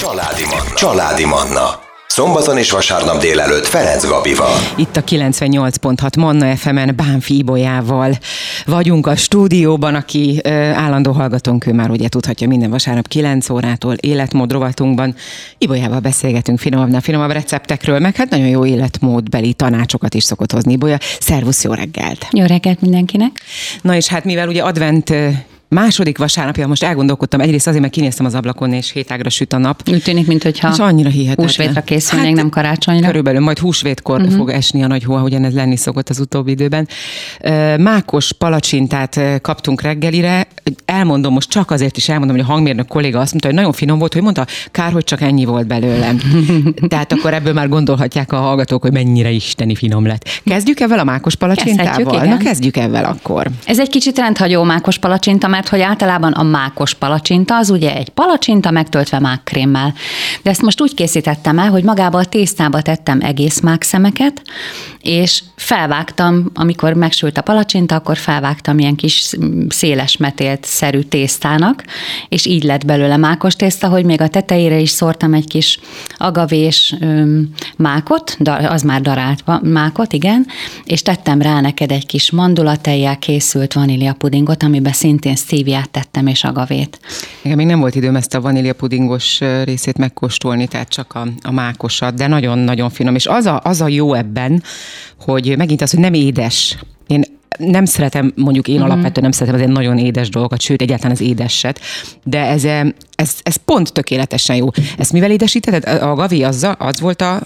Családi Manna. Családi Manna. Szombaton és vasárnap délelőtt Ferenc Gabival. Itt a 98.6 Manna FM-en Bánfi Ibolyával vagyunk a stúdióban, aki ö, állandó hallgatónk, ő már ugye tudhatja minden vasárnap 9 órától életmód rovatunkban. Ibolyával beszélgetünk finomabb, finomabb receptekről, meg hát nagyon jó életmódbeli tanácsokat is szokott hozni Ibolya. Szervusz, jó reggelt! Jó reggelt mindenkinek! Na és hát mivel ugye advent második vasárnapja, most elgondolkodtam, egyrészt azért, mert kinéztem az ablakon, és hétágra süt a nap. Úgy tűnik, mintha és annyira hihetetlen. húsvétra készülnénk, hát, nem karácsonyra. Körülbelül majd húsvétkor uh-huh. fog esni a nagy hó, ahogyan ez lenni szokott az utóbbi időben. Mákos palacsintát kaptunk reggelire. Elmondom most csak azért is elmondom, hogy a hangmérnök kolléga azt mondta, hogy nagyon finom volt, hogy mondta, kár, hogy csak ennyi volt belőlem. Tehát akkor ebből már gondolhatják a hallgatók, hogy mennyire isteni finom lett. Kezdjük ebben a mákos palacsintával? Na kezdjük ebben akkor. Ez egy kicsit rendhagyó mákos palacsinta, mert hogy általában a mákos palacsinta az ugye egy palacsinta megtöltve mákkrémmel. De ezt most úgy készítettem el, hogy magába a tésztába tettem egész mákszemeket, és felvágtam, amikor megsült a palacsinta, akkor felvágtam ilyen kis széles metélt szerű tésztának, és így lett belőle mákos tészta, hogy még a tetejére is szórtam egy kis agavés öm, mákot, az már darált mákot, igen, és tettem rá neked egy kis mandulatejjel készült vaníliapudingot, amiben szintén sztíviát tettem és agavét. Igen, még nem volt időm ezt a vaníliapudingos részét megkóstolni, tehát csak a, a mákosat, de nagyon-nagyon finom. És az a, az a jó ebben, hogy megint az, hogy nem édes. Én nem szeretem, mondjuk én uh-huh. alapvetően nem szeretem az egy nagyon édes dolgokat, sőt, egyáltalán az édeset, de ez, ez, ez pont tökéletesen jó. Ezt mivel édesítetted? A gavi az, az volt a...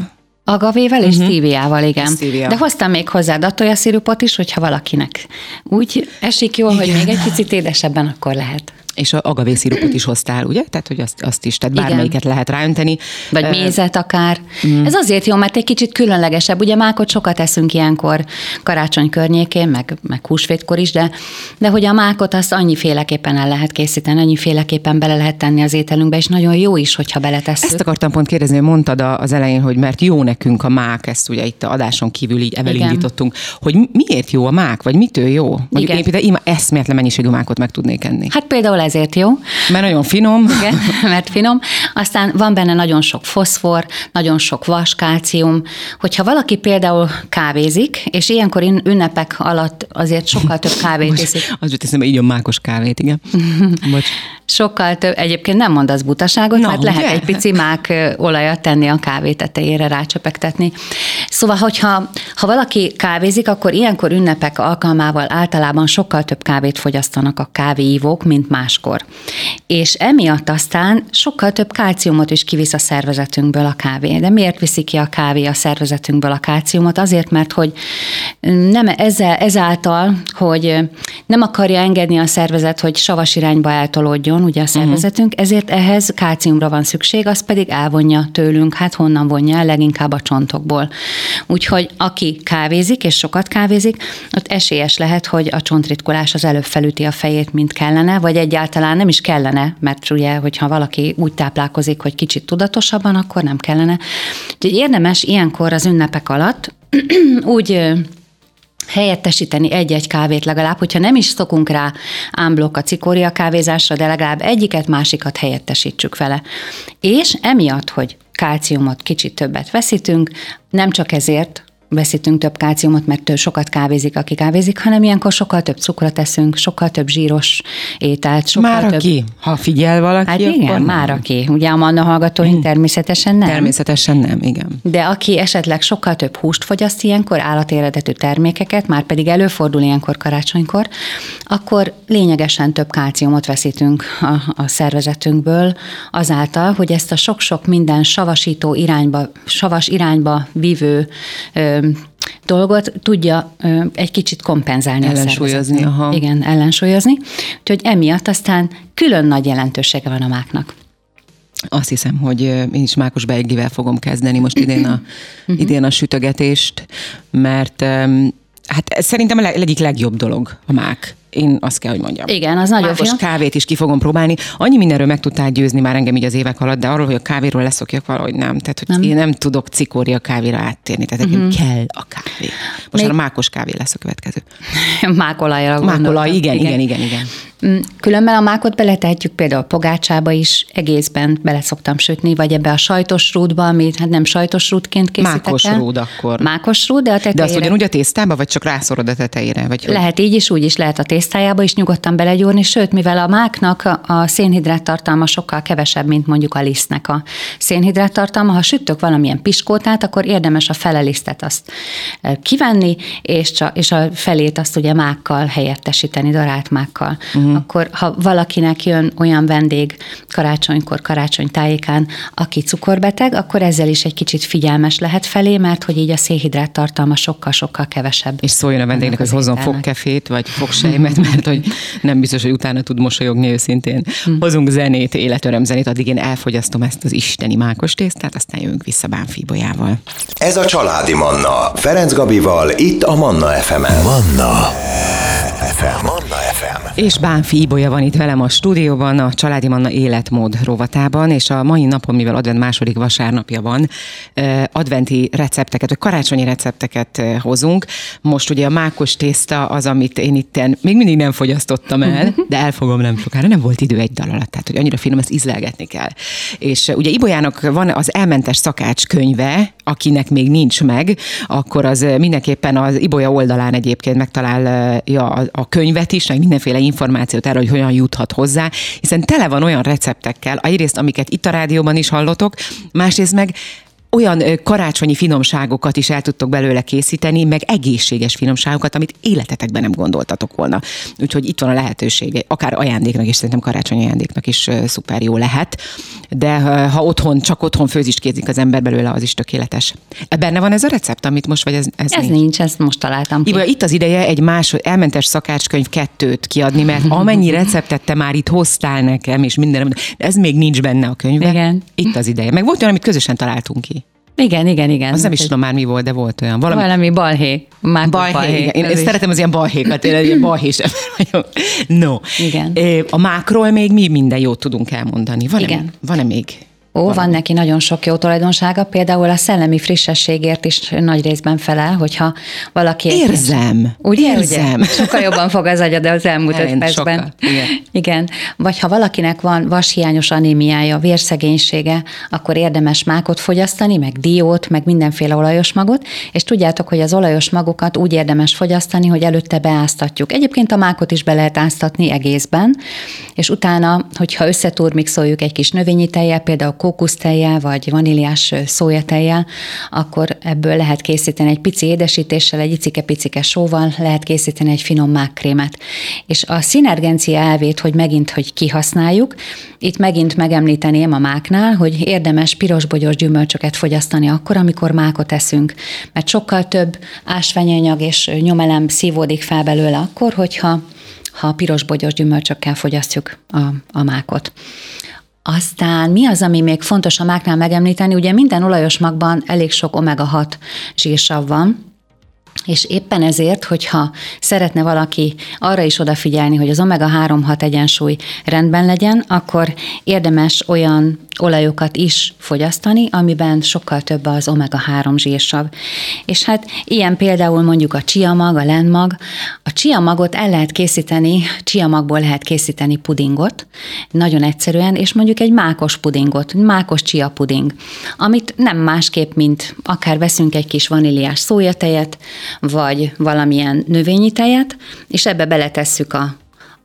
Agavével és uh-huh. sztíviával, igen. Stevia. De hoztam még hozzá datója szirupot is, hogyha valakinek úgy esik jól, igen. hogy még egy picit édesebben, akkor lehet. És a agavészirupot is hoztál, ugye? Tehát, hogy azt, azt is, tehát bármelyiket Igen. lehet ráönteni. Vagy mézet akár. Mm. Ez azért jó, mert egy kicsit különlegesebb. Ugye mákot sokat eszünk ilyenkor karácsony környékén, meg, meg húsvétkor is, de, de hogy a mákot azt annyiféleképpen el lehet készíteni, annyiféleképpen bele lehet tenni az ételünkbe, és nagyon jó is, hogyha beletesszük. Ezt akartam pont kérdezni, hogy mondtad az elején, hogy mert jó nekünk a mák, ezt ugye itt a adáson kívül így elindítottunk, hogy miért jó a mák, vagy mitől jó? Mondjuk Igen. én például eszméletlen mennyiségű mákot meg tudnék enni. Hát például ezért jó. Mert nagyon finom. Igen, mert finom. Aztán van benne nagyon sok foszfor, nagyon sok vas, kálcium. Hogyha valaki például kávézik, és ilyenkor ünnepek alatt azért sokkal több kávét iszik. Az jut eszembe, így a mákos kávét, igen. Bocs. Sokkal több, egyébként nem mondasz butaságot, no, mert ugye? lehet egy pici mák olajat tenni a kávé tetejére, rácsöpegtetni. Szóval, hogyha ha valaki kávézik, akkor ilyenkor ünnepek alkalmával általában sokkal több kávét fogyasztanak a kávéívók, mint máskor. És emiatt aztán sokkal több kálciumot is kivisz a szervezetünkből a kávé. De miért viszi ki a kávé a szervezetünkből a kálciumot? Azért, mert hogy nem ezzel, ezáltal, hogy nem akarja engedni a szervezet, hogy savas irányba eltolódjon ugye a szervezetünk, uh-huh. ezért ehhez kálciumra van szükség, az pedig elvonja tőlünk. Hát honnan vonja el? Leginkább a csontokból. Úgyhogy aki kávézik, és sokat kávézik, ott esélyes lehet, hogy a csontritkolás az előbb felüti a fejét, mint kellene, vagy egyáltalán nem is kellene, mert ugye, hogyha valaki úgy táplálkozik, hogy kicsit tudatosabban, akkor nem kellene. Úgyhogy érdemes ilyenkor az ünnepek alatt úgy helyettesíteni egy-egy kávét legalább, hogyha nem is szokunk rá ámblok a cikória kávézásra, de legalább egyiket, másikat helyettesítsük vele. És emiatt, hogy kálciumot kicsit többet veszítünk, nem csak ezért, veszítünk több kálciumot, mert sokat kávézik, aki kávézik, hanem ilyenkor sokkal több cukrot eszünk, sokkal több zsíros ételt. Sokkal már több... aki? Ha figyel valaki, Hát igen, akkor már nem. aki. Ugye a manna hallgatóink hmm. természetesen nem. Természetesen nem, igen. De aki esetleg sokkal több húst fogyaszt ilyenkor, állatéredetű termékeket, már pedig előfordul ilyenkor karácsonykor, akkor lényegesen több kálciumot veszítünk a, a szervezetünkből, azáltal, hogy ezt a sok-sok minden savasító irányba, savas irányba vívő dolgot tudja egy kicsit kompenzálni ellensúlyozni, a aha. Igen, ellensúlyozni. Úgyhogy emiatt aztán külön nagy jelentősége van a máknak. Azt hiszem, hogy én is mákos beiggivel fogom kezdeni most idén a, mhm. idén a sütögetést, mert hát ez szerintem a egyik legjobb dolog a mák én azt kell, hogy mondjam. Igen, az nagyon Mákos kávét is ki fogom próbálni. Annyi mindenről meg tudtál győzni már engem így az évek alatt, de arról, hogy a kávéról leszokjak valahogy nem. Tehát, hogy nem. én nem tudok cikória kávéra áttérni. Tehát uh-huh. nekem kell a kávé. Most Még... a mákos kávé lesz a következő. Mákolajra Mákolaj, igen, igen, igen, igen, igen. Mm, különben a mákot beletehetjük például a pogácsába is, egészben bele szoktam sütni, vagy ebbe a sajtos rúdba, amit hát nem sajtos rúdként készítek Mákos el. rúd akkor. Mákos rúd, de a tetejére. De azt ugyanúgy a tésztába, vagy csak rászorod a tetejére? Vagy lehet így is, úgy is lehet a tésztájába is nyugodtan belegyúrni, sőt, mivel a máknak a szénhidrát tartalma sokkal kevesebb, mint mondjuk a lisztnek a szénhidrát tartalma, ha sütök valamilyen piskótát, akkor érdemes a fele lisztet azt kivenni, és, csak, és a felét azt ugye mákkal helyettesíteni, darált mákkal. Uh-huh. Akkor, ha valakinek jön olyan vendég karácsonykor, karácsony tájékán, aki cukorbeteg, akkor ezzel is egy kicsit figyelmes lehet felé, mert hogy így a szénhidrát tartalma sokkal-sokkal kevesebb. És szóljon a vendégnek, hogy hozzon fogkefét, vagy fogsejmet, mert hogy nem biztos, hogy utána tud mosolyogni őszintén. Uh-huh. Hozunk zenét, életörömzenét, addig én elfogyasztom ezt az isteni mákos tésztát, aztán jövünk vissza Bánfíbolyával. Ez a Családi Manna. Ferenc Gabival, itt a Manna FM-en. Manna FM. Manna FM. És Bánfi Ibolya van itt velem a stúdióban, a Családi Manna életmód rovatában, és a mai napon, mivel advent második vasárnapja van, adventi recepteket, vagy karácsonyi recepteket hozunk. Most ugye a mákos tészta az, amit én itten még mindig nem fogyasztottam el, de elfogom nem sokára, nem volt idő egy dal alatt, tehát hogy annyira finom, ezt ízlelgetni kell. És ugye Ibolyának van az elmentes szakács könyve, akinek még nincs meg, akkor az mindenképpen az Ibolya oldalán egyébként megtalálja a, a könyvet is, meg mindenféle információt erről, hogy hogyan juthat hozzá, hiszen tele van olyan receptekkel, egyrészt amiket itt a rádióban is hallotok, másrészt meg olyan karácsonyi finomságokat is el tudtok belőle készíteni, meg egészséges finomságokat, amit életetekben nem gondoltatok volna. Úgyhogy itt van a lehetőség, akár ajándéknak is, szerintem karácsonyi ajándéknak is szuper jó lehet. De ha otthon, csak otthon főziskézik az ember belőle, az is tökéletes. E, benne van ez a recept, amit most, vagy ez, ez, ez nincs? nincs? ezt most találtam ki. Itt az ideje egy más elmentes szakácskönyv kettőt kiadni, mert amennyi receptet te már itt hoztál nekem, és minden, ez még nincs benne a könyvben. Igen. Itt az ideje. Meg volt olyan, amit közösen találtunk ki. Igen, igen, igen. Az nem is tudom már mi volt, de volt olyan. Valami, Valami balhé. Már balhé, balhé. Igen. Én, én szeretem az ilyen balhékat, én egy balhés vagyok. No. Igen. A mákról még mi minden jót tudunk elmondani? Van-e, igen. Van-e még? Ó, van neki nagyon sok jó tulajdonsága, például a szellemi frissességért is nagy részben felel, hogyha valaki... Érzem, ugye, érzem. Ugye? Sokkal jobban fog az agyad az elmúlt öt percben. Igen. Igen. Vagy ha valakinek van vashiányos anémiája, vérszegénysége, akkor érdemes mákot fogyasztani, meg diót, meg mindenféle olajos magot, és tudjátok, hogy az olajos magokat úgy érdemes fogyasztani, hogy előtte beáztatjuk. Egyébként a mákot is be lehet áztatni egészben, és utána, hogyha összeturmixoljuk egy kis növényi tejjel, például kókusztejjel, vagy vaníliás szójatejjel, akkor ebből lehet készíteni egy pici édesítéssel, egy icike-picike sóval, lehet készíteni egy finom mákkrémet. És a szinergencia elvét, hogy megint, hogy kihasználjuk, itt megint megemlíteném a máknál, hogy érdemes pirosbogyos gyümölcsöket fogyasztani akkor, amikor mákot eszünk, mert sokkal több ásványanyag és nyomelem szívódik fel belőle akkor, hogyha ha pirosbogyos gyümölcsökkel fogyasztjuk a, a mákot. Aztán mi az, ami még fontos a máknál megemlíteni? Ugye minden olajos magban elég sok omega-6 zsírsav van, és éppen ezért, hogyha szeretne valaki arra is odafigyelni, hogy az omega-3-6 egyensúly rendben legyen, akkor érdemes olyan olajokat is fogyasztani, amiben sokkal több az omega-3 zsírsav. És hát ilyen például mondjuk a mag, a lenmag. A magot el lehet készíteni, magból lehet készíteni pudingot, nagyon egyszerűen, és mondjuk egy mákos pudingot, mákos chia puding, amit nem másképp, mint akár veszünk egy kis vaníliás szójatejet, vagy valamilyen növényi tejet, és ebbe beletesszük a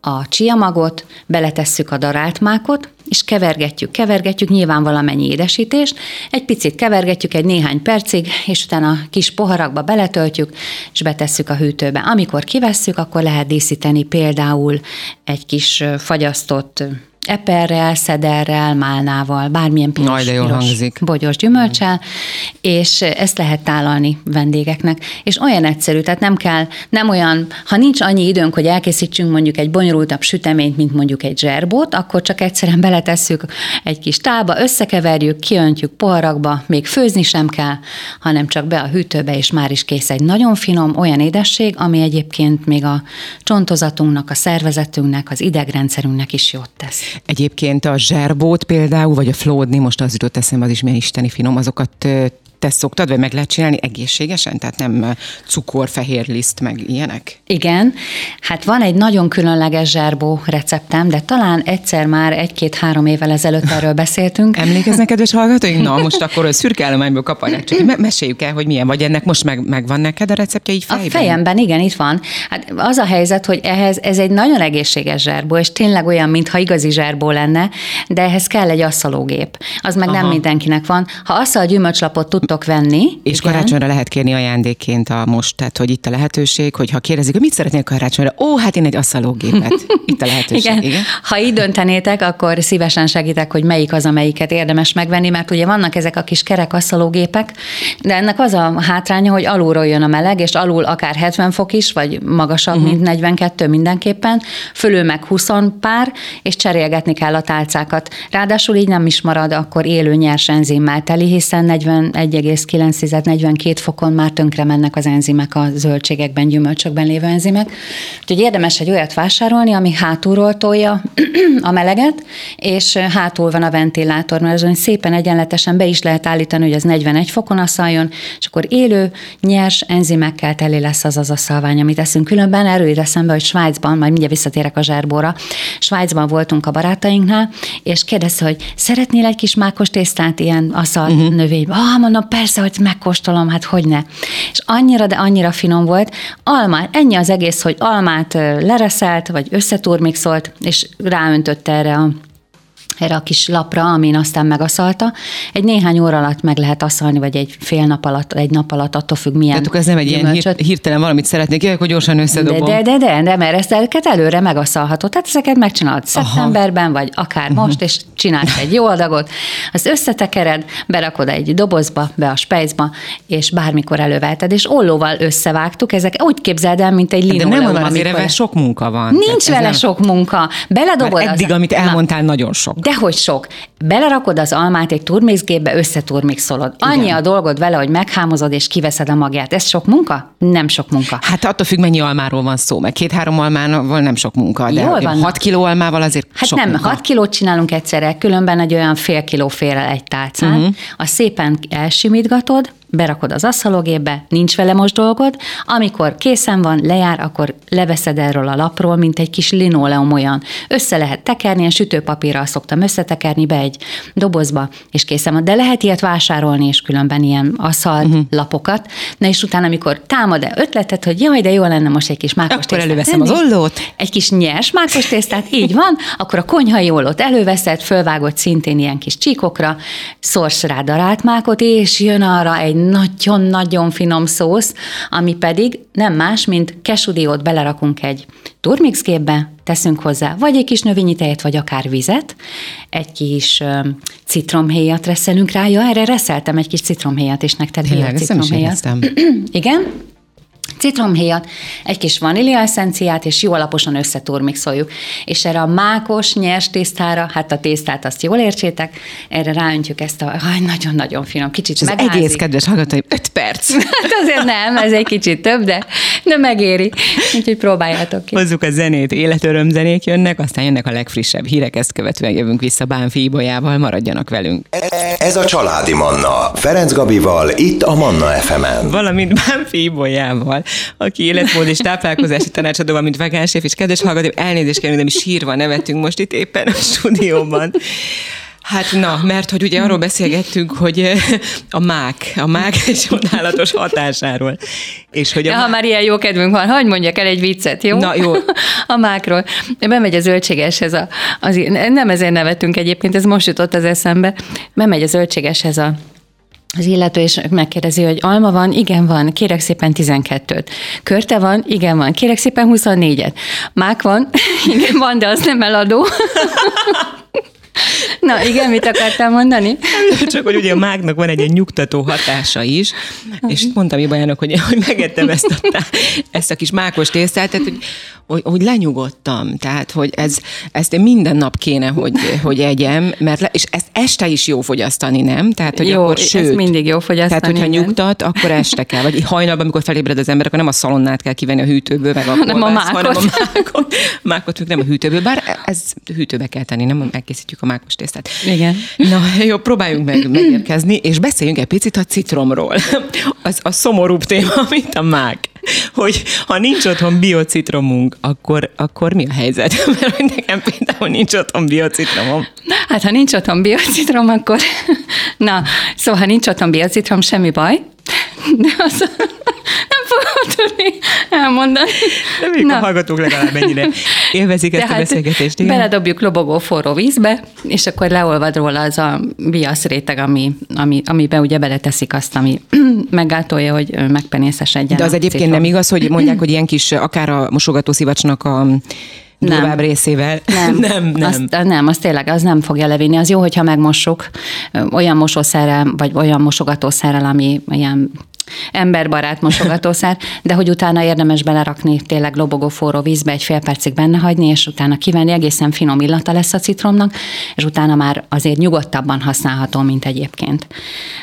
a csiamagot, beletesszük a darált mákot, és kevergetjük, kevergetjük, nyilván valamennyi édesítést, egy picit kevergetjük egy néhány percig, és utána kis poharakba beletöltjük, és betesszük a hűtőbe. Amikor kivesszük, akkor lehet díszíteni például egy kis fagyasztott eperrel, szederrel, málnával, bármilyen piros, Nagy, de jól piros hangzik. bogyos gyümölcsel, és ezt lehet tálalni vendégeknek. És olyan egyszerű, tehát nem kell, nem olyan, ha nincs annyi időnk, hogy elkészítsünk mondjuk egy bonyolultabb süteményt, mint mondjuk egy zserbót, akkor csak egyszerűen beletesszük egy kis tálba, összekeverjük, kiöntjük poharakba, még főzni sem kell, hanem csak be a hűtőbe, és már is kész egy nagyon finom, olyan édesség, ami egyébként még a csontozatunknak, a szervezetünknek, az idegrendszerünknek is jót tesz. Egyébként a zserbót például, vagy a flódni, most az jutott eszembe, az is milyen isteni finom, azokat te szoktad, vagy meg lehet csinálni egészségesen? Tehát nem cukor, fehér liszt, meg ilyenek? Igen. Hát van egy nagyon különleges zsárbó receptem, de talán egyszer már egy-két-három évvel ezelőtt erről beszéltünk. Emlékeznek, kedves hallgatóink? Na, most akkor a szürke állományból kaparják, csak me- meséljük el, hogy milyen, vagy ennek most meg, megvan neked a receptje így fejben? A fejemben, igen, itt van. Hát az a helyzet, hogy ehhez ez egy nagyon egészséges zsárbó, és tényleg olyan, mintha igazi zsárbó lenne, de ehhez kell egy asszalógép. Az meg Aha. nem mindenkinek van. Ha asszal gyümölcslapot tudtok venni. És igen, karácsonyra lehet kérni ajándékként a most, tehát hogy itt a lehetőség, hogy ha kérdezik, hogy mit szeretnél karácsonyra, ó, hát én egy asszalógépet. Itt a lehetőség. igen. igen. Ha így döntenétek, akkor szívesen segítek, hogy melyik az, amelyiket érdemes megvenni, mert ugye vannak ezek a kis kerek asszalógépek, de ennek az a hátránya, hogy alulról jön a meleg, és alul akár 70 fok is, vagy magasabb, uh-huh. mint 42 mindenképpen, fölül meg 20 pár, és cserélgetni kell a tálcákat. Ráadásul így nem is marad akkor élő nyers enzimmel teli, hiszen 41,9-42 fokon már tönkre mennek az enzimek a zöldségekben, gyümölcsökben lévő enzimek. Úgyhogy érdemes egy olyat vásárolni, ami hátulról tolja a meleget, és hátul van a ventilátor, mert azon szépen egyenletesen be is lehet állítani, hogy az 41 fokon asszaljon, és akkor élő, nyers enzimekkel teli lesz az az a szalvány, amit eszünk. Különben erről jut eszembe, hogy Svájcban, majd mindjárt visszatérek a zsárbóra, Svájcban voltunk a barátainknál, és kérdezte, hogy szeretnél egy kis mákos tésztát ilyen aszalt uh-huh. növénybe? Ah, mondom, persze, hogy megkóstolom, hát hogy ne. És annyira, de annyira finom volt. Almát, ennyi az egész, hogy almát lereszelt, vagy összeturmixolt, és ráöntötte erre a erre a kis lapra, amin aztán megaszalta. Egy néhány óra alatt meg lehet aszalni, vagy egy fél nap alatt, egy nap alatt, attól függ milyen Tehát ez nem egy ilyen hír, hirtelen valamit szeretnék, hogy gyorsan összedobom. De, de, de, de, de mert ezt ezeket előre megaszalhatod. Tehát ezeket megcsinálod Aha. szeptemberben, vagy akár uh-huh. most, és csinálsz egy jó adagot, azt összetekered, berakod egy dobozba, be a spejzba, és bármikor elővelted, és ollóval összevágtuk, ezek úgy képzeld el, mint egy linoleum. De nem van azért amikor... sok munka van. Nincs vele nem... sok munka. Beledobod Mert eddig, az... amit elmondtál, Na, nagyon sok. Dehogy sok. Belerakod az almát egy turmixgépbe, összeturmixolod. Annyi Igen. a dolgod vele, hogy meghámozod és kiveszed a magját. Ez sok munka? Nem sok munka. Hát attól függ, mennyi almáról van szó, mert két-három almával nem sok munka, de Jól van. 6 kiló almával azért Hát sok nem, munka. 6 kilót csinálunk egyszerre, különben egy olyan fél kiló félre egy tálcán. Uh-huh. Azt szépen elsimítgatod, berakod az asszalógépbe, nincs vele most dolgod, amikor készen van, lejár, akkor leveszed erről a lapról, mint egy kis linóleum olyan. Össze lehet tekerni, a sütőpapírral szoktam összetekerni be egy dobozba, és készen van. De lehet ilyet vásárolni, és különben ilyen asszalt uh-huh. lapokat. Na és utána, amikor támad-e ötletet, hogy jaj, de jó lenne most egy kis mákos Akkor előveszem tenni, az ollót. Egy kis nyers mákos tésztát, így van, akkor a konyhai ollót előveszed, fölvágod szintén ilyen kis csíkokra, szorsz rá darált mákot, és jön arra egy nagyon-nagyon finom szósz, ami pedig nem más, mint kesudiót belerakunk egy turmixgépbe, teszünk hozzá vagy egy kis növényi tejet, vagy akár vizet, egy kis citromhéjat reszelünk rá. Ja, erre reszeltem egy kis citromhéjat, és nekted Tényleg, citromhéjat. Igen, citromhéjat, egy kis vanília eszenciát, és jó alaposan összeturmixoljuk. És erre a mákos, nyers tésztára, hát a tésztát azt jól értsétek, erre ráöntjük ezt a nagyon-nagyon finom, kicsit Ez egész kedves hallgatóim, 5 perc. Hát azért nem, ez egy kicsit több, de, de megéri. Úgyhogy próbáljátok ki. Hozzuk a zenét, életöröm zenék jönnek, aztán jönnek a legfrissebb hírek, ezt követően jövünk vissza Bánfi Ibolyával, maradjanak velünk. Ez a Családi Manna, Ferenc Gabival, itt a Manna FM-en. Valamint Bánfi Ibolyával aki életmód és táplálkozási tanácsadó, mint vegánséf, és kedves hallgató, elnézést kérünk, de mi sírva nevetünk most itt éppen a stúdióban. Hát na, mert hogy ugye arról beszélgettünk, hogy eh, a mák, a mák egy csodálatos hatásáról. És hogy a mák... Ha már ilyen jó kedvünk van, hagyd mondjak el egy viccet, jó? Na, jó. A mákról. Bemegy a zöldségeshez, a, az, nem ezért nevetünk egyébként, ez most jutott az eszembe. Bemegy a zöldségeshez a az illető is megkérdezi, hogy alma van, igen van, kérek szépen 12-t. Körte van, igen van, kérek szépen 24-et. Mák van, igen van, de az nem eladó. Na igen, mit akartál mondani? Csak, hogy ugye a mágnak van egy ilyen nyugtató hatása is, és mondtam Ibajának, hogy, hogy megettem ezt a, ezt a kis mákos tésztát, tehát hogy, hogy, hogy lenyugodtam, tehát hogy ez, ezt én minden nap kéne, hogy, hogy egyem, mert le, és ezt este is jó fogyasztani, nem? Tehát, hogy jó, akkor, sőt, mindig jó fogyasztani. Tehát, hogyha igen. nyugtat, akkor este kell, vagy hajnalban, amikor felébred az ember, akkor nem a szalonnát kell kivenni a hűtőből, meg a hanem a mákot. hanem a mákot, mákot nem a hűtőből, bár ez hűtőbe kell tenni, nem megkészítjük a mákos tésztát. Igen. Na, jó, próbáljunk meg megérkezni, és beszéljünk egy picit a citromról. Az a szomorúbb téma, mint a mák hogy ha nincs otthon biocitromunk, akkor, akkor mi a helyzet? Mert hogy nekem például nincs otthon biocitromom. Hát ha nincs otthon biocitrom, akkor na, szóval ha nincs otthon biocitrom, semmi baj. De az, fogom tudni elmondani. De Na. a hallgatók legalább ennyire élvezik ezt Tehát a beszélgetést. Igen? Beledobjuk lobogó forró vízbe, és akkor leolvad róla az a viasz réteg, ami, ami, amibe ugye beleteszik azt, ami meggátolja, hogy megpenészesedjen. De az egyébként citrom. nem igaz, hogy mondják, hogy ilyen kis, akár a mosogatószivacsnak a durvább nem. részével. Nem, nem, nem. Azt, nem, az tényleg, az nem fogja levinni. Az jó, hogyha megmossuk olyan mosószerrel, vagy olyan mosogatószerrel, ami ilyen emberbarát mosogatószer, de hogy utána érdemes belerakni tényleg lobogó forró vízbe, egy fél percig benne hagyni, és utána kivenni, egészen finom illata lesz a citromnak, és utána már azért nyugodtabban használható, mint egyébként.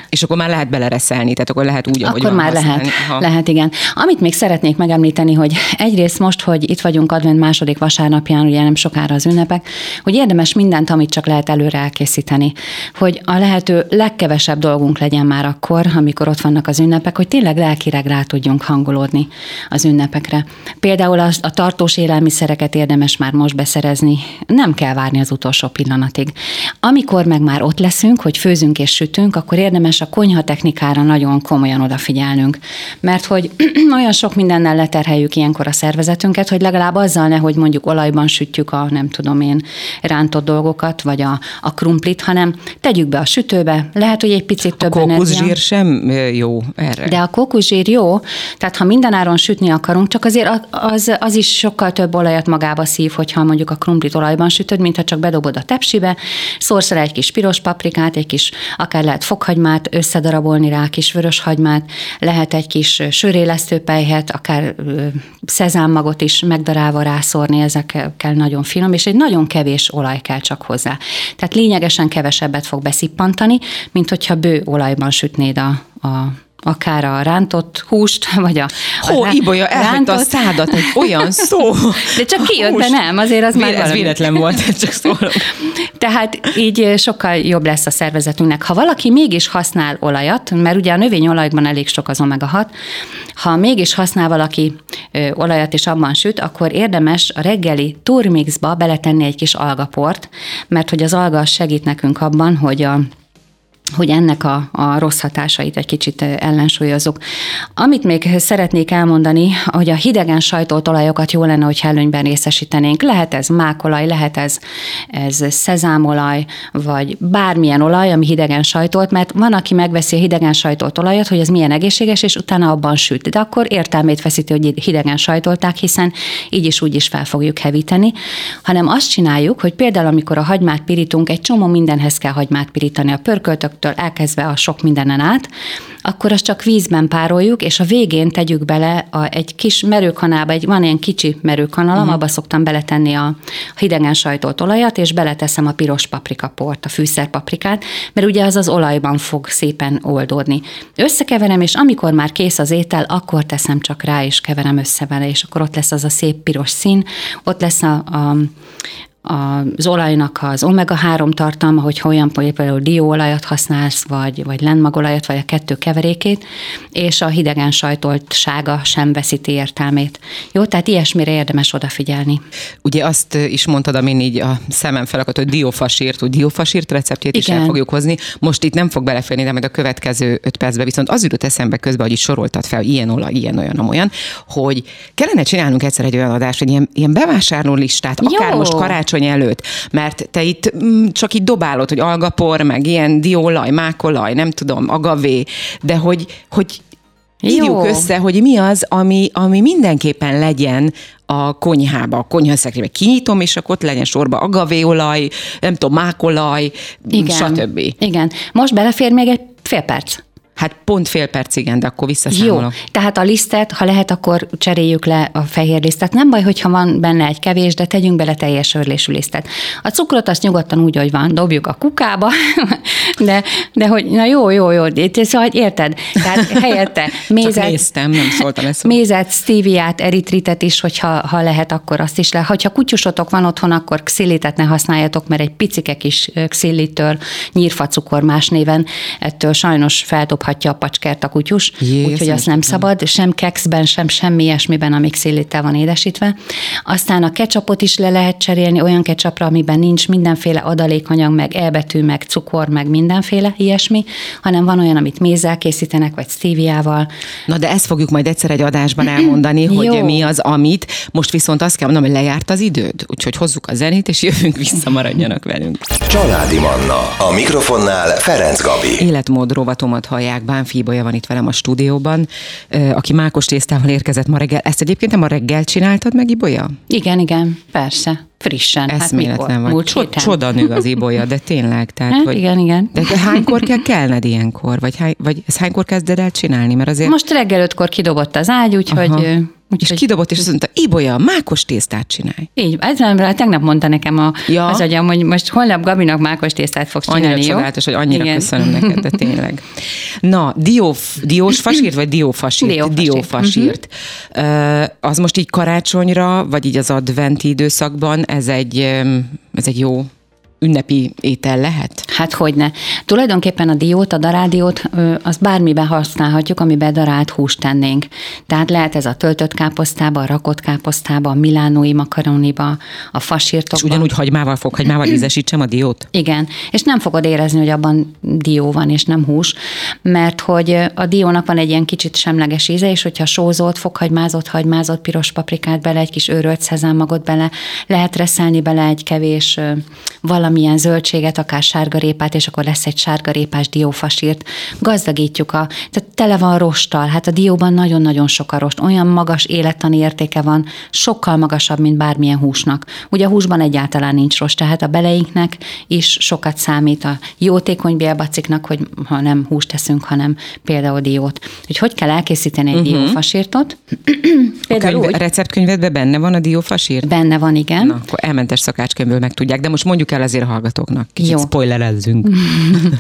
És akkor már lehet belereszelni, tehát akkor lehet úgy, ahogy Akkor már lehet, ha. lehet, igen. Amit még szeretnék megemlíteni, hogy egyrészt most, hogy itt vagyunk advent második vasárnapján, ugye nem sokára az ünnepek, hogy érdemes mindent, amit csak lehet előre elkészíteni, hogy a lehető legkevesebb dolgunk legyen már akkor, amikor ott vannak az ünnepek, hogy tényleg lelkileg rá tudjunk hangolódni az ünnepekre. Például a, a tartós élelmiszereket érdemes már most beszerezni, nem kell várni az utolsó pillanatig. Amikor meg már ott leszünk, hogy főzünk és sütünk, akkor érdemes a konyha technikára nagyon komolyan odafigyelnünk. Mert hogy olyan sok mindennel leterheljük ilyenkor a szervezetünket, hogy legalább azzal ne, hogy mondjuk olajban sütjük a nem tudom én rántott dolgokat, vagy a, a krumplit, hanem tegyük be a sütőbe, lehet, hogy egy picit több a kókuszsír sem jó erre. De a kókuszsír jó, tehát ha mindenáron sütni akarunk, csak azért az, az is sokkal több olajat magába szív, hogyha mondjuk a krumplit olajban sütöd, mint ha csak bedobod a tepsibe, szórsz rá egy kis piros paprikát, egy kis, akár lehet fokhagymát, összedarabolni rá, kis vörös hagymát, lehet egy kis sörélesztőpejhet, akár szezámmagot is megdarálva rászórni, ezekkel nagyon finom, és egy nagyon kevés olaj kell csak hozzá. Tehát lényegesen kevesebbet fog beszippantani, mint hogyha bő olajban sütnéd a, a akár a rántott húst, vagy a, Hó, a Ibolya elhagyta a szádat egy olyan szó. De csak kijött, de nem, azért az már Ez véletlen volt, csak szólok. Tehát így sokkal jobb lesz a szervezetünknek. Ha valaki mégis használ olajat, mert ugye a növényolajban elég sok az omega-6, ha mégis használ valaki olajat és abban süt, akkor érdemes a reggeli turmixba beletenni egy kis algaport, mert hogy az alga segít nekünk abban, hogy a hogy ennek a, a rossz hatásait egy kicsit ellensúlyozunk. Amit még szeretnék elmondani, hogy a hidegen sajtolt olajokat jó lenne, hogy előnyben részesítenénk. Lehet ez mákolaj, lehet ez, ez szezámolaj, vagy bármilyen olaj, ami hidegen sajtolt, mert van, aki megveszi a hidegen sajtolt olajat, hogy ez milyen egészséges, és utána abban süt. De akkor értelmét veszíti, hogy hidegen sajtolták, hiszen így is úgy is fel fogjuk hevíteni, hanem azt csináljuk, hogy például amikor a hagymát pirítunk, egy csomó mindenhez kell hagymát pirítani, a pörköltök csücsöktől elkezdve a sok mindenen át, akkor azt csak vízben pároljuk, és a végén tegyük bele a, egy kis merőkanába, egy, van ilyen kicsi merőkanalam, uh-huh. abba szoktam beletenni a hidegen sajtolt olajat, és beleteszem a piros paprikaport, a fűszerpaprikát, mert ugye az az olajban fog szépen oldódni. Összekeverem, és amikor már kész az étel, akkor teszem csak rá, és keverem össze vele, és akkor ott lesz az a szép piros szín, ott lesz a, a az olajnak az omega-3 tartalma, hogy olyan például dióolajat használsz, vagy, vagy lenmagolajat, vagy a kettő keverékét, és a hidegen sajtoltsága sem veszíti értelmét. Jó, tehát ilyesmire érdemes odafigyelni. Ugye azt is mondtad, amin így a szemem felakadt, hogy diófasírt, hogy diófasírt receptjét Igen. is el fogjuk hozni. Most itt nem fog beleférni, de majd a következő öt percben viszont az jutott eszembe közben, hogy itt soroltad fel, ilyen olaj, ilyen olyan, olyan, hogy kellene csinálnunk egyszer egy olyan adást, hogy ilyen, ilyen bevásárló listát, akár Jó. most karácsony karácsony előtt, mert te itt mm, csak így dobálod, hogy algapor, meg ilyen diólaj, mákolaj, nem tudom, agavé, de hogy, hogy Írjuk Jó. össze, hogy mi az, ami, ami mindenképpen legyen a konyhába, a konyhaszekrénybe. Kinyitom, és akkor ott legyen sorba agavéolaj, nem tudom, mákolaj, Igen. stb. Igen. Most belefér még egy fél perc. Hát pont fél perc, igen, de akkor visszaszámolok. Jó, tehát a lisztet, ha lehet, akkor cseréljük le a fehér lisztet. Nem baj, hogyha van benne egy kevés, de tegyünk bele teljes örlésű lisztet. A cukrot azt nyugodtan úgy, hogy van, dobjuk a kukába, de, de hogy, na jó, jó, jó, szóval érted? Tehát helyette mézet, Csak néztem, nem szóltam ezt. Mézet, stíviát, eritritet is, hogyha ha lehet, akkor azt is le. Ha kutyusotok van otthon, akkor xilitet ne használjatok, mert egy picike kis xilitől nyírfacukor más néven, ettől sajnos feldobhatja a pacskert a kutyus, úgyhogy azt nem szabad, sem kekszben, sem semmi ilyesmiben, amik szillittel van édesítve. Aztán a ketchupot is le lehet cserélni olyan ketchupra, amiben nincs mindenféle adalékanyag, meg elbetű, meg cukor, meg mindenféle ilyesmi, hanem van olyan, amit mézzel készítenek, vagy stíviával. Na de ezt fogjuk majd egyszer egy adásban elmondani, hogy mi az, amit. Most viszont azt kell mondanom, hogy lejárt az időd, úgyhogy hozzuk a zenét, és jövünk vissza, maradjanak velünk. Családi Manna. A mikrofonnál Ferenc Gabi. Életmód rovatomat hallják, Bánfi Ibolya van itt velem a stúdióban, aki mákos tésztával érkezett ma reggel. Ezt egyébként te ma reggel csináltad meg, Ibolya? Igen, igen, persze frissen. Hát Eszméletlen hát. Múlt Csoda nő az ibolya, de tényleg. Tehát, hát, hogy, igen, igen. De hánykor kell kelned ilyenkor? Vagy, hány, vagy ezt hánykor kezded el csinálni? Mert azért... Most reggel ötkor kidobott az ágy, úgyhogy Úgyhogy... És kidobott, és azt mondta, Ibolya, mákos tésztát csinálj. Így, ez nem, tegnap mondta nekem a, ja. az agyam, hogy most holnap Gabinak mákos tésztát fogsz csinálni, Annyira csodálatos, hogy annyira Igen. köszönöm neked, de tényleg. Na, dióf, diós fasírt, vagy diófasírt? Diófasírt. diófasírt. Uh-huh. Az most így karácsonyra, vagy így az adventi időszakban, ez egy, ez egy jó ünnepi étel lehet? Hát hogyne. Tulajdonképpen a diót, a darádiót, azt bármiben használhatjuk, amiben darált húst tennénk. Tehát lehet ez a töltött káposztába, a rakott káposztába, a milánói makaroniba, a fasírtokba. És ugyanúgy hagymával, fokhagymával ízesítsem a diót? Igen, és nem fogod érezni, hogy abban dió van, és nem hús, mert hogy a diónak van egy ilyen kicsit semleges íze, és hogyha sózott, fokhagymázott, hagymázott piros paprikát bele, egy kis őrölt szezámmagot bele, lehet reszelni bele egy kevés valamilyen zöldséget, akár sárgarépát, és akkor lesz egy sárgarépás diófasírt. Gazdagítjuk a, tehát tele van rosttal, hát a dióban nagyon-nagyon sok a rost, olyan magas élettani értéke van, sokkal magasabb, mint bármilyen húsnak. Ugye a húsban egyáltalán nincs rost, tehát a beleinknek is sokat számít a jótékony bélbaciknak, hogy ha nem húst teszünk, hanem például diót. Hogy hogy kell elkészíteni egy uh-huh. diófasírtot? például a, könyv, úgy, receptkönyvedben benne van a diófasírt? Benne van, igen. Na, akkor elmentes szakácskönyvből meg tudják, de most mondjuk el azért a hallgatóknak. Kicsit Jó. spoilerezzünk.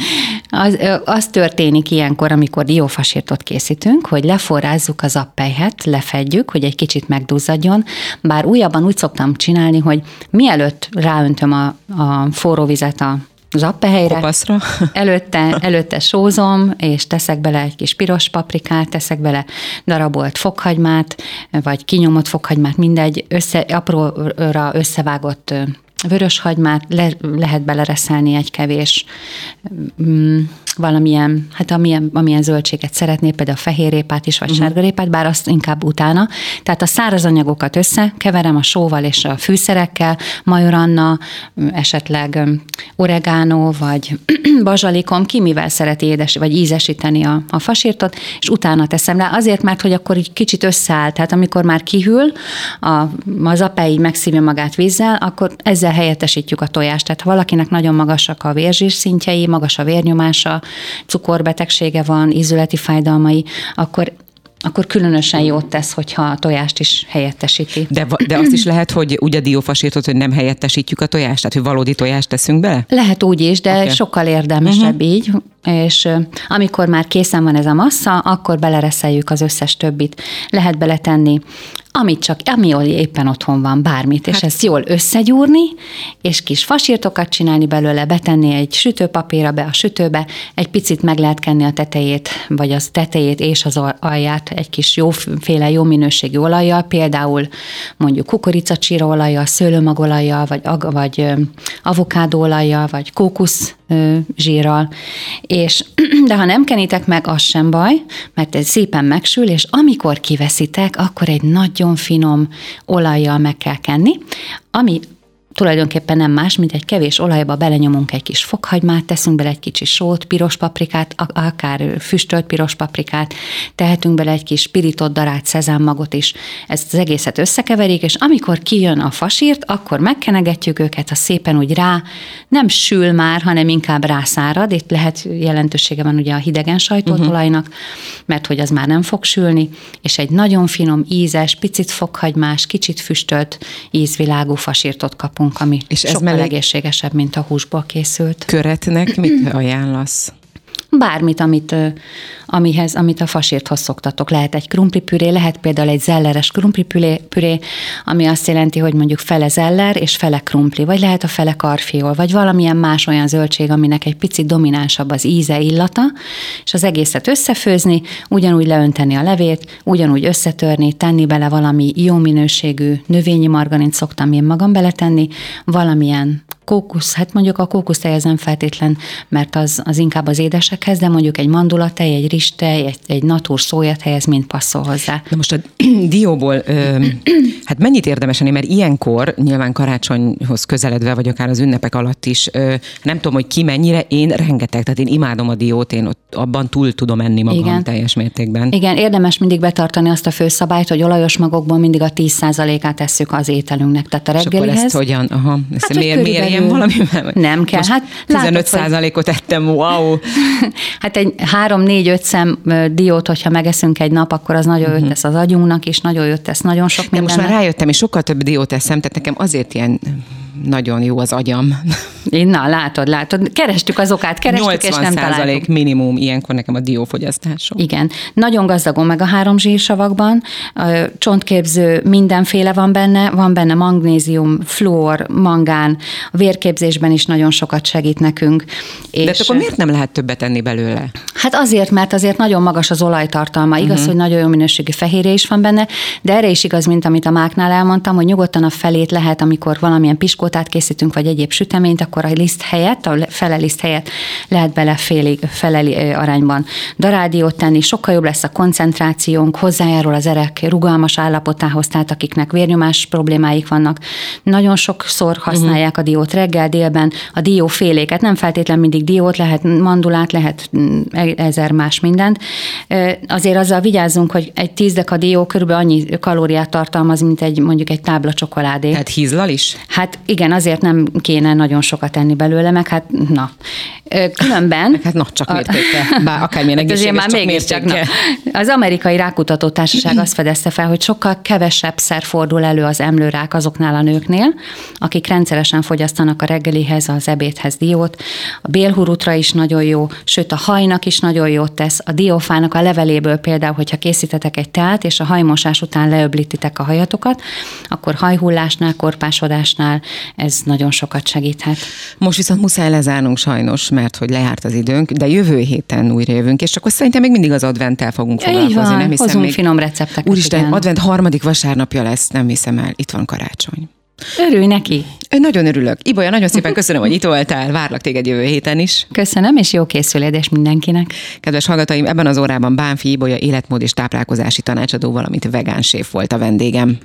az, az történik ilyenkor, amikor diófasírtot készítünk, hogy leforrázzuk az appelyhet, lefedjük, hogy egy kicsit megduzzadjon, bár újabban úgy szoktam csinálni, hogy mielőtt ráöntöm a, a forró vizet a az appehelyre. Kopaszra. Előtte, előtte sózom, és teszek bele egy kis piros paprikát, teszek bele darabolt fokhagymát, vagy kinyomott fokhagymát, mindegy, össze, apróra összevágott vörös hagymát le, lehet belereszelni egy kevés mm, valamilyen, hát amilyen, amilyen zöldséget szeretné, például a fehérrépát is, vagy uh-huh. sárgarépát, bár azt inkább utána. Tehát a száraz anyagokat összekeverem a sóval és a fűszerekkel, majoranna, esetleg oregano, vagy bazsalikom, ki mivel szereti édes, vagy ízesíteni a, a fasírtot, és utána teszem le, azért, mert hogy akkor egy kicsit összeáll, tehát amikor már kihűl, a, az így megszívja magát vízzel, akkor ezzel helyettesítjük a tojást. Tehát ha valakinek nagyon magasak a vérzsír szintjei, magas a vérnyomása, cukorbetegsége van, ízületi fájdalmai, akkor akkor különösen jót tesz, hogyha a tojást is helyettesíti. De, de azt is lehet, hogy ugye diófasírtot, hogy nem helyettesítjük a tojást, tehát hogy valódi tojást teszünk bele? Lehet úgy is, de okay. sokkal érdemesebb uh-huh. így, és amikor már készen van ez a massza, akkor belereszeljük az összes többit. Lehet beletenni amit csak, ami éppen otthon van, bármit, és hát. ezt jól összegyúrni, és kis fasírtokat csinálni belőle, betenni egy sütőpapírra be a sütőbe, egy picit meg lehet kenni a tetejét, vagy az tetejét és az alját egy kis jóféle, jó minőségű olajjal, például mondjuk kukoricacsíróolajjal, szőlőmagolajjal, vagy, vagy avokádóolajjal, vagy kókusz zsírral, és de ha nem kenitek meg, az sem baj, mert ez szépen megsül, és amikor kiveszitek, akkor egy nagyon finom olajjal meg kell kenni, ami tulajdonképpen nem más, mint egy kevés olajba belenyomunk egy kis fokhagymát, teszünk bele egy kicsi sót, piros paprikát, akár füstölt piros paprikát, tehetünk bele egy kis pirított darált szezámmagot is. Ezt az egészet összekeverik, és amikor kijön a fasírt, akkor megkenegetjük őket, a szépen úgy rá, nem sül már, hanem inkább rászárad. Itt lehet jelentősége van ugye a hidegen sajtótolajnak, uh-huh. mert hogy az már nem fog sülni, és egy nagyon finom, ízes, picit fokhagymás, kicsit füstölt ízvilágú fasírtot kapunk, ami és ez sokkal egészségesebb, mint a húsból készült. Köretnek mit ajánlasz? Bármit, amit, amihez, amit a fasírthoz szoktatok. Lehet egy krumplipüré, lehet például egy zelleres krumplipüré, püré, ami azt jelenti, hogy mondjuk fele zeller és fele krumpli, vagy lehet a fele karfiol, vagy valamilyen más olyan zöldség, aminek egy picit dominánsabb az íze, illata, és az egészet összefőzni, ugyanúgy leönteni a levét, ugyanúgy összetörni, tenni bele valami jó minőségű növényi margarint szoktam én magam beletenni, valamilyen kókusz, hát mondjuk a kókusztej az nem feltétlen, mert az, az inkább az édesekhez, de mondjuk egy mandulatej, egy ristej, egy, egy natúr szójatej, ez mind passzol hozzá. Na most a dióból, ö, hát mennyit érdemes enni, mert ilyenkor, nyilván karácsonyhoz közeledve, vagy akár az ünnepek alatt is, nem tudom, hogy ki mennyire, én rengeteg, tehát én imádom a diót, én ott abban túl tudom enni magam Igen. teljes mértékben. Igen, érdemes mindig betartani azt a főszabályt, hogy olajos magokból mindig a 10%-át tesszük az ételünknek. Tehát a reggelihez. És akkor ezt hogyan? Aha, ezt hát, miért, miért ilyen valamivel? Nem kell. Most hát 15 százalékot ettem, wow. hát egy 3-4-5 szem diót, hogyha megeszünk egy nap, akkor az nagyon uh-huh. jót tesz az agyunknak, és nagyon jót tesz nagyon sok már rájöttem, és sokkal több diót eszem, tehát nekem azért ilyen nagyon jó az agyam. Én, na, látod, látod. Kerestük az okát, kerestük, és nem találtuk. minimum ilyenkor nekem a diófogyasztásom. Igen. Nagyon gazdagon meg a három zsírsavakban, csontképző mindenféle van benne, van benne magnézium, fluor, mangán, a vérképzésben is nagyon sokat segít nekünk. És De akkor miért nem lehet többet tenni belőle? Hát azért, mert azért nagyon magas az olajtartalma. Igaz, uh-huh. hogy nagyon jó minőségű fehérje is van benne, de erre is igaz, mint amit a máknál elmondtam, hogy nyugodtan a felét lehet, amikor valamilyen piskótát készítünk, vagy egyéb süteményt, akkor a liszt helyett, a fele liszt helyett lehet bele félig, feleli arányban darádiót tenni, sokkal jobb lesz a koncentrációnk, hozzájárul az erek rugalmas állapotához, tehát akiknek vérnyomás problémáik vannak. Nagyon sokszor használják a diót reggel, délben, a dióféléket, nem feltétlenül mindig diót, lehet mandulát, lehet mm, ezer más mindent. Azért azzal vigyázzunk, hogy egy tíz deka dió körülbelül annyi kalóriát tartalmaz, mint egy mondjuk egy tábla csokoládé. Tehát hízlal is? Hát igen, azért nem kéne nagyon sokat tenni belőle, meg hát na. Különben... hát na, csak mértékkel. Bár akármilyen hát egészséges, már csak mégis csak, na. Az amerikai rákutató társaság azt fedezte fel, hogy sokkal kevesebb szer fordul elő az emlőrák azoknál a nőknél, akik rendszeresen fogyasztanak a reggelihez, az ebédhez diót. A bélhurutra is nagyon jó, sőt a hajnak is nagyon jót tesz. A diófának a leveléből például, hogyha készítetek egy teát, és a hajmosás után leöblítitek a hajatokat, akkor hajhullásnál, korpásodásnál ez nagyon sokat segíthet. Most viszont muszáj lezárnunk sajnos, mert hogy lejárt az időnk, de jövő héten újra jövünk, és akkor szerintem még mindig az adventtel fogunk foglalkozni. Így van, nem hiszem hozunk még... finom recepteket. Úristen, igen. advent harmadik vasárnapja lesz, nem hiszem el, itt van karácsony. Örülj neki. Én nagyon örülök. Ibolya, nagyon szépen köszönöm, hogy itt voltál. Várlak téged jövő héten is. Köszönöm, és jó készülédés mindenkinek. Kedves hallgatóim, ebben az órában Bánfi Ibolya életmód és táplálkozási tanácsadó, valamint vegán séf volt a vendégem.